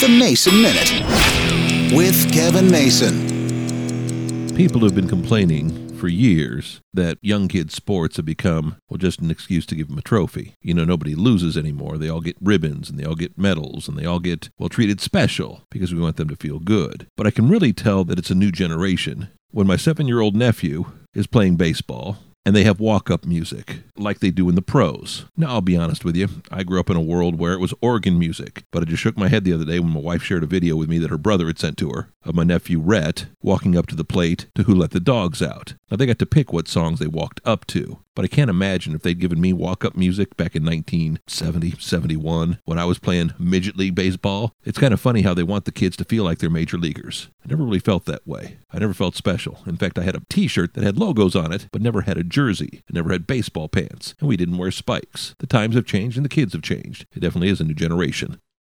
The Mason Minute with Kevin Mason. People have been complaining for years that young kids' sports have become, well, just an excuse to give them a trophy. You know, nobody loses anymore. They all get ribbons and they all get medals and they all get, well, treated special because we want them to feel good. But I can really tell that it's a new generation. When my seven year old nephew is playing baseball, and they have walk up music like they do in the pros. Now, I'll be honest with you, I grew up in a world where it was organ music, but I just shook my head the other day when my wife shared a video with me that her brother had sent to her of my nephew Rhett walking up to the plate to Who Let the Dogs Out. Now, they got to pick what songs they walked up to, but I can't imagine if they'd given me walk up music back in 1970, 71 when I was playing midget league baseball. It's kind of funny how they want the kids to feel like they're major leaguers. I never really felt that way. I never felt special. In fact, I had a t shirt that had logos on it, but never had a jersey. I never had baseball pants, and we didn't wear spikes. The times have changed and the kids have changed. It definitely is a new generation.